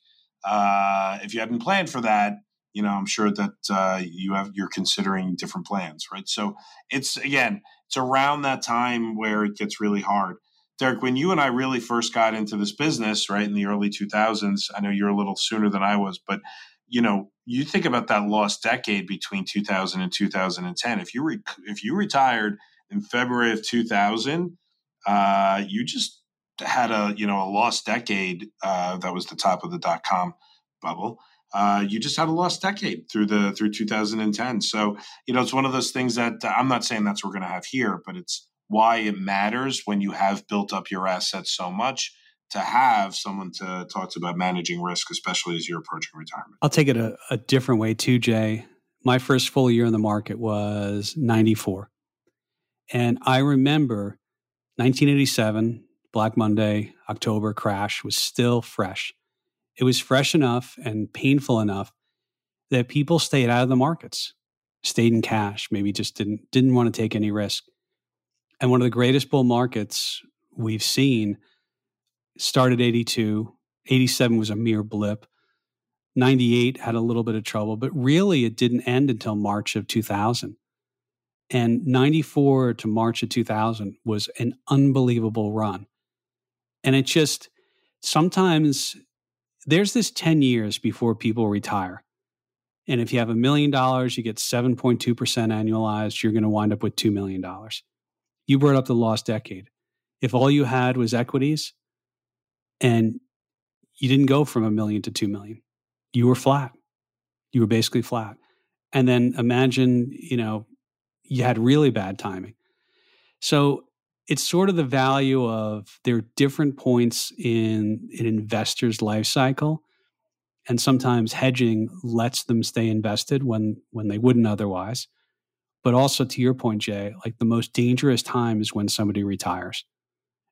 Uh, if you hadn't planned for that, you know, I'm sure that uh, you have you're considering different plans, right? So it's again, it's around that time where it gets really hard. Derek, when you and I really first got into this business, right in the early 2000s, I know you're a little sooner than I was, but you know, you think about that lost decade between 2000 and 2010. If you re- if you retired in February of 2000, uh, you just had a you know a lost decade. Uh, that was the top of the dot com bubble. Uh, you just had a lost decade through the through 2010. So you know it's one of those things that I'm not saying that's what we're going to have here, but it's why it matters when you have built up your assets so much to have someone to talk to about managing risk, especially as you're approaching retirement. I'll take it a, a different way too, Jay. My first full year in the market was 94. And I remember 1987, Black Monday, October crash was still fresh. It was fresh enough and painful enough that people stayed out of the markets, stayed in cash, maybe just didn't didn't want to take any risk. And one of the greatest bull markets we've seen started 82, 87 was a mere blip. 98 had a little bit of trouble, but really it didn't end until March of 2000. And 94 to March of 2000 was an unbelievable run. And it just sometimes there's this 10 years before people retire. And if you have a million dollars, you get 7.2% annualized, you're going to wind up with $2 million. You brought up the lost decade. If all you had was equities and you didn't go from a million to 2 million, you were flat. You were basically flat. And then imagine, you know, you had really bad timing. So it's sort of the value of there are different points in an investor's life cycle. And sometimes hedging lets them stay invested when when they wouldn't otherwise. But also to your point, Jay, like the most dangerous time is when somebody retires.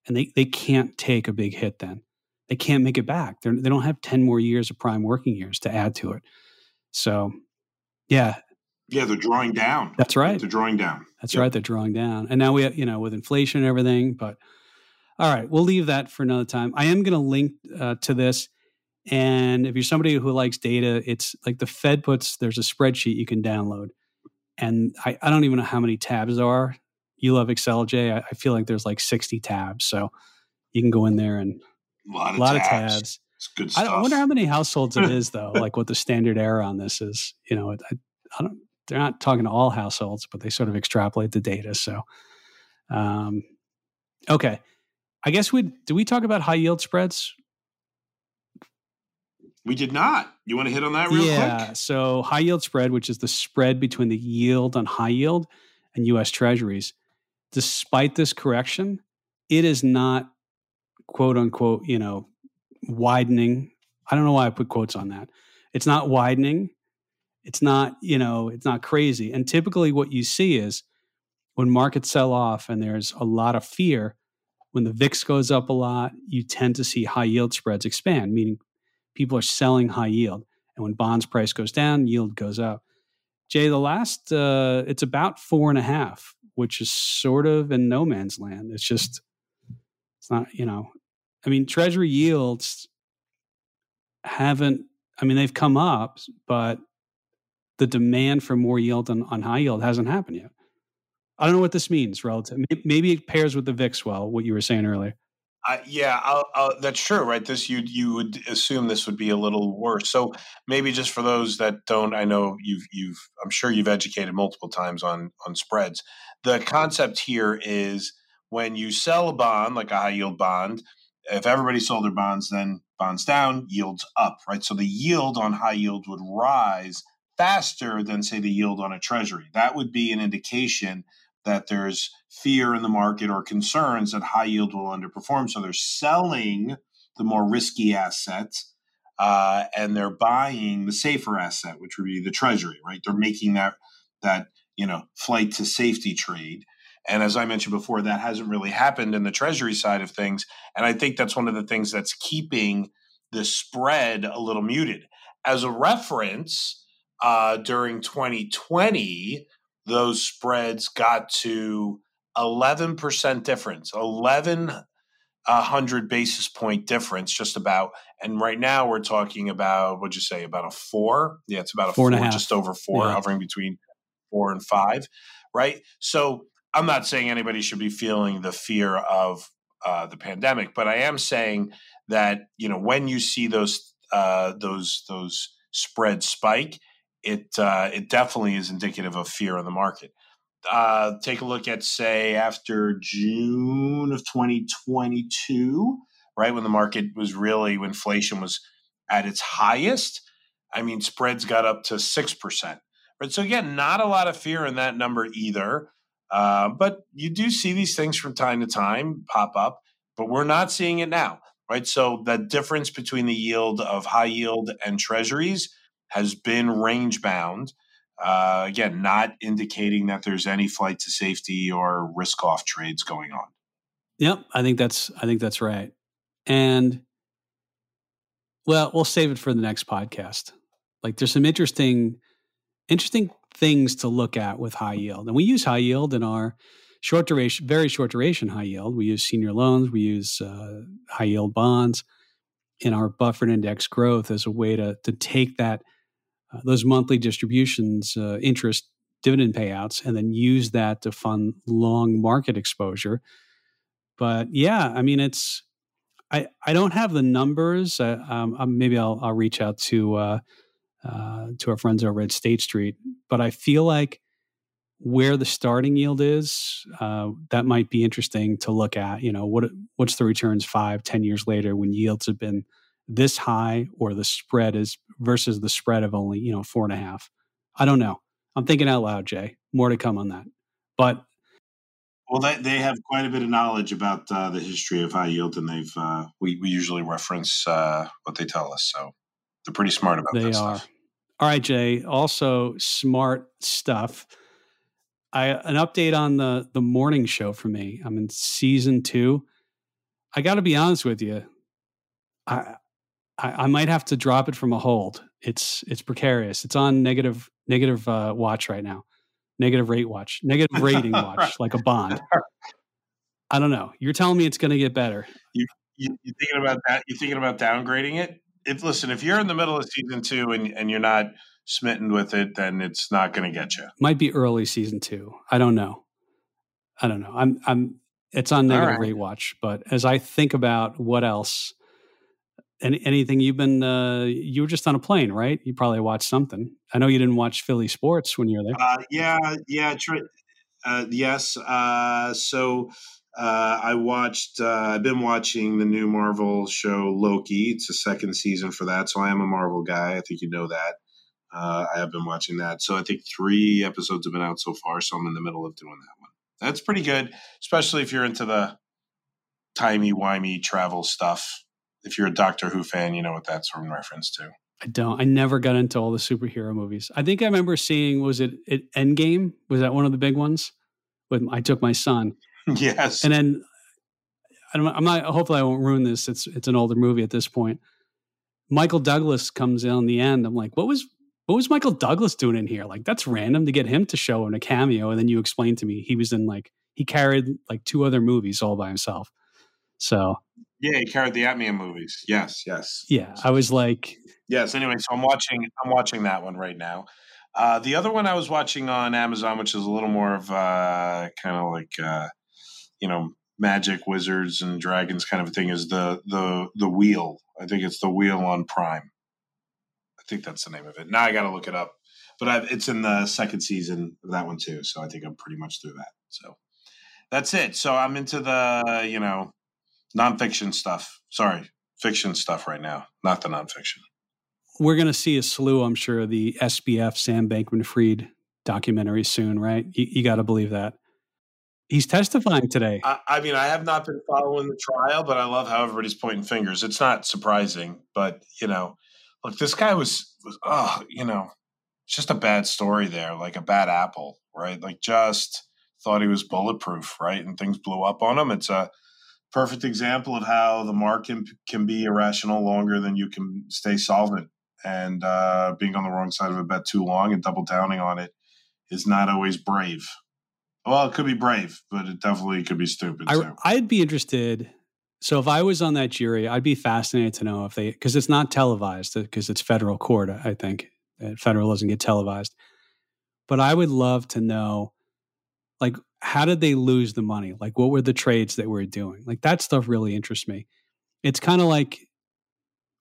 And they, they can't take a big hit then. They can't make it back. They're, they don't have 10 more years of prime working years to add to it. So, yeah, yeah, they're drawing down. That's right. They're drawing down. That's yep. right. They're drawing down. And now we have, you know, with inflation and everything, but all right, we'll leave that for another time. I am going to link uh, to this. And if you're somebody who likes data, it's like the Fed puts, there's a spreadsheet you can download. And I, I don't even know how many tabs there are. You love Excel, Jay. I, I feel like there's like 60 tabs. So you can go in there and a lot of, a lot tabs. of tabs. It's good stuff. I wonder how many households it is, though, like what the standard error on this is. You know, I, I don't, they're not talking to all households, but they sort of extrapolate the data. So, um, okay, I guess we do. We talk about high yield spreads. We did not. You want to hit on that real yeah, quick? So high yield spread, which is the spread between the yield on high yield and U.S. Treasuries, despite this correction, it is not quote unquote, you know, widening. I don't know why I put quotes on that. It's not widening it's not, you know, it's not crazy. And typically what you see is when markets sell off and there's a lot of fear, when the VIX goes up a lot, you tend to see high yield spreads expand, meaning people are selling high yield. And when bonds price goes down, yield goes up. Jay, the last, uh, it's about four and a half, which is sort of in no man's land. It's just, it's not, you know, I mean, treasury yields haven't, I mean, they've come up, but the demand for more yield on, on high yield hasn't happened yet. I don't know what this means relative. Maybe it pairs with the VIX well, what you were saying earlier. Uh, yeah, I'll, I'll, that's true, right? This you you would assume this would be a little worse. So maybe just for those that don't, I know you've you've I'm sure you've educated multiple times on on spreads. The concept here is when you sell a bond, like a high yield bond, if everybody sold their bonds, then bonds down, yields up, right? So the yield on high yield would rise faster than, say, the yield on a treasury. That would be an indication that there's fear in the market or concerns that high yield will underperform. So they're selling the more risky assets uh, and they're buying the safer asset, which would be the treasury, right? They're making that that you know flight to safety trade. And as I mentioned before, that hasn't really happened in the treasury side of things. And I think that's one of the things that's keeping the spread a little muted. As a reference, uh, during 2020, those spreads got to 11% difference, 1100 basis point difference, just about. And right now we're talking about, what'd you say, about a four? Yeah, it's about a four, four just over four, yeah. hovering between four and five, right? So I'm not saying anybody should be feeling the fear of uh, the pandemic, but I am saying that you know when you see those uh, those those spreads spike, it uh, it definitely is indicative of fear in the market. Uh, take a look at say after June of 2022, right when the market was really when inflation was at its highest. I mean, spreads got up to six percent. Right. So again, not a lot of fear in that number either. Uh, but you do see these things from time to time pop up, but we're not seeing it now, right? So the difference between the yield of high yield and treasuries has been range bound. Uh, again, not indicating that there's any flight to safety or risk off trades going on. Yep, I think that's I think that's right. And well, we'll save it for the next podcast. Like there's some interesting interesting things to look at with high yield. And we use high yield in our short duration, very short duration high yield. We use senior loans, we use uh, high yield bonds in our buffered index growth as a way to, to take that uh, those monthly distributions, uh, interest, dividend payouts, and then use that to fund long market exposure. But yeah, I mean, it's I I don't have the numbers. Um, um maybe I'll I'll reach out to uh, uh, to our friends over at State Street. But I feel like where the starting yield is, that might be interesting to look at. You know, what what's the returns five, ten years later when yields have been this high, or the spread is versus the spread of only you know four and a half. I don't know. I'm thinking out loud, Jay. More to come on that. But well, they, they have quite a bit of knowledge about uh, the history of high yield, and they've uh, we we usually reference uh, what they tell us. So they're pretty smart about they are. Stuff. All right, Jay. Also, smart stuff. I an update on the the morning show for me. I'm in season two. I got to be honest with you. I, I, I might have to drop it from a hold. It's it's precarious. It's on negative negative uh, watch right now. Negative rate watch. Negative rating watch, like a bond. I don't know. You're telling me it's going to get better. You, you you thinking about that? You thinking about downgrading it? if listen, if you're in the middle of season two and, and you're not smitten with it, then it's not going to get you. Might be early season two. I don't know. I don't know. I'm I'm. It's on negative right. rate watch, but as I think about what else, any, anything you've been, uh, you were just on a plane, right? You probably watched something. I know you didn't watch Philly sports when you were there. Uh, yeah, yeah, uh, yes. Uh, so uh, I watched. Uh, I've been watching the new Marvel show Loki. It's the second season for that, so I am a Marvel guy. I think you know that. I have been watching that. So I think three episodes have been out so far. So I'm in the middle of doing that one. That's pretty good, especially if you're into the timey wimey travel stuff. If you're a Doctor Who fan, you know what that's in reference to. I don't. I never got into all the superhero movies. I think I remember seeing was it, it Endgame? Was that one of the big ones? With I took my son. yes. And then I'm not. Hopefully, I won't ruin this. It's it's an older movie at this point. Michael Douglas comes in on the end. I'm like, what was what was Michael Douglas doing in here? Like, that's random to get him to show in a cameo. And then you explain to me he was in like he carried like two other movies all by himself. So yeah, he carried the Ant-Man movies. Yes, yes. Yeah, I was like, yes. Anyway, so I'm watching. I'm watching that one right now. Uh, the other one I was watching on Amazon, which is a little more of uh, kind of like. Uh, you know magic wizards and dragons kind of a thing is the the the wheel i think it's the wheel on prime i think that's the name of it now i gotta look it up but I've, it's in the second season of that one too so i think i'm pretty much through that so that's it so i'm into the you know nonfiction stuff sorry fiction stuff right now not the nonfiction we're going to see a slew i'm sure of the sbf sam bankman fried documentary soon right you, you got to believe that He's testifying today. I, I, mean, I have not been following the trial, but I love how everybody's pointing fingers. It's not surprising, but you know, look, this guy was, was oh, you know, just a bad story there, like a bad apple, right? Like just thought he was bulletproof, right? And things blew up on him. It's a perfect example of how the market can be irrational longer than you can stay solvent. and uh, being on the wrong side of a bet too long and double downing on it is not always brave. Well, it could be brave, but it definitely could be stupid. I, I'd be interested. So if I was on that jury, I'd be fascinated to know if they because it's not televised because it's federal court. I think federal doesn't get televised, but I would love to know, like, how did they lose the money? Like, what were the trades that we're doing? Like that stuff really interests me. It's kind of like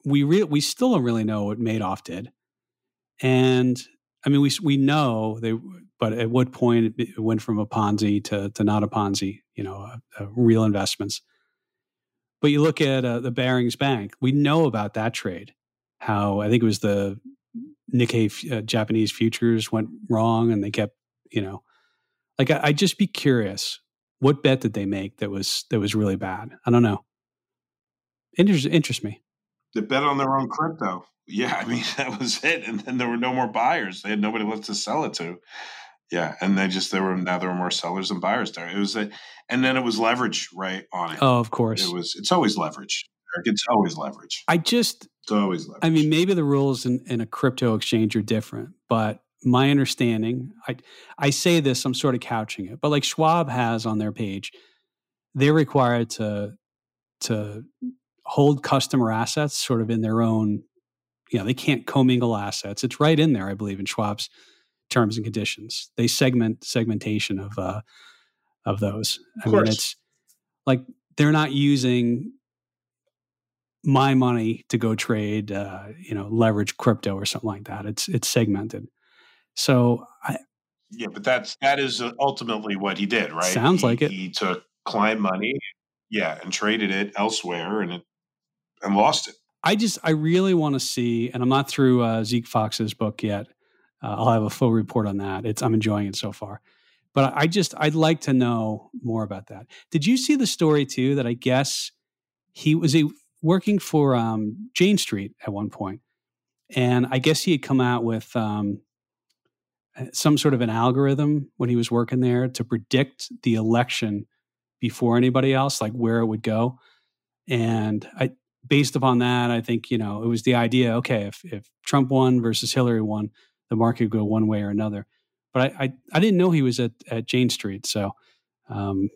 we re- we still don't really know what Madoff did, and I mean we we know they but at what point it went from a Ponzi to, to not a Ponzi, you know, real investments. But you look at uh, the Barings Bank, we know about that trade, how I think it was the Nikkei uh, Japanese futures went wrong and they kept, you know, like I, would just be curious, what bet did they make that was that was really bad? I don't know. Interest interest me. They bet on their own crypto. Yeah, I mean that was it, and then there were no more buyers. They had nobody left to sell it to. Yeah, and they just there were now there were more sellers than buyers there. It was a, and then it was leverage right on it. Oh, of course. It was. It's always leverage. It's always leverage. I just. It's always leverage. I mean, maybe the rules in, in a crypto exchange are different, but my understanding, I I say this, I'm sort of couching it, but like Schwab has on their page, they're required to to hold customer assets sort of in their own. You know, they can't commingle assets. It's right in there, I believe, in Schwab's terms and conditions. They segment segmentation of uh, of those. I mean, it's like they're not using my money to go trade, uh, you know, leverage crypto or something like that. It's it's segmented. So I. Yeah, but that's that is ultimately what he did, right? Sounds he, like it. He took client money, yeah, and traded it elsewhere, and it and lost it. I just I really want to see, and I'm not through uh, Zeke Faux's book yet, uh, I'll have a full report on that. It's I'm enjoying it so far. But I just I'd like to know more about that. Did you see the story too that I guess he was he working for um, Jane Street at one point, and I guess he had come out with um, some sort of an algorithm when he was working there to predict the election before anybody else, like where it would go. And I, based upon that, I think you know it was the idea. Okay, if if Trump won versus Hillary won, the market would go one way or another. But I, I, I didn't know he was at, at Jane Street. So um,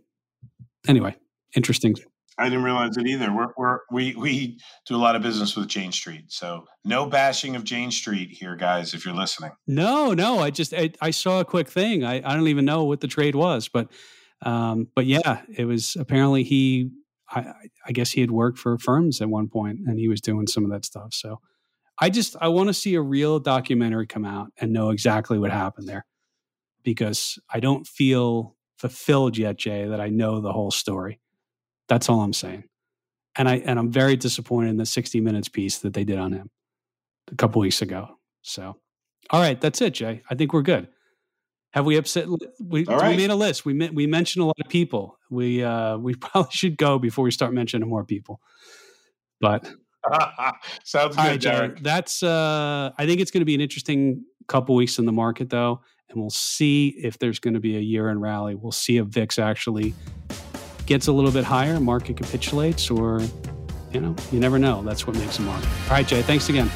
anyway, interesting. I didn't realize it either. We're, we're, we we do a lot of business with Jane Street, so no bashing of Jane Street here, guys. If you're listening, no, no. I just I, I saw a quick thing. I, I don't even know what the trade was, but um, but yeah, it was apparently he. I, I guess he had worked for firms at one point, and he was doing some of that stuff. So I just I want to see a real documentary come out and know exactly what happened there because I don't feel fulfilled yet, Jay, that I know the whole story. That's all I'm saying. And I and I'm very disappointed in the 60 minutes piece that they did on him a couple weeks ago. So, all right, that's it, Jay. I think we're good. Have we upset? We, right. we made a list. We we mentioned a lot of people. We uh, we probably should go before we start mentioning more people. But Sounds good, right, Derek. That's uh, I think it's going to be an interesting couple weeks in the market, though, and we'll see if there's going to be a year-end rally. We'll see if VIX actually gets a little bit higher, market capitulates, or you know, you never know. That's what makes a market. All right, Jay. Thanks again.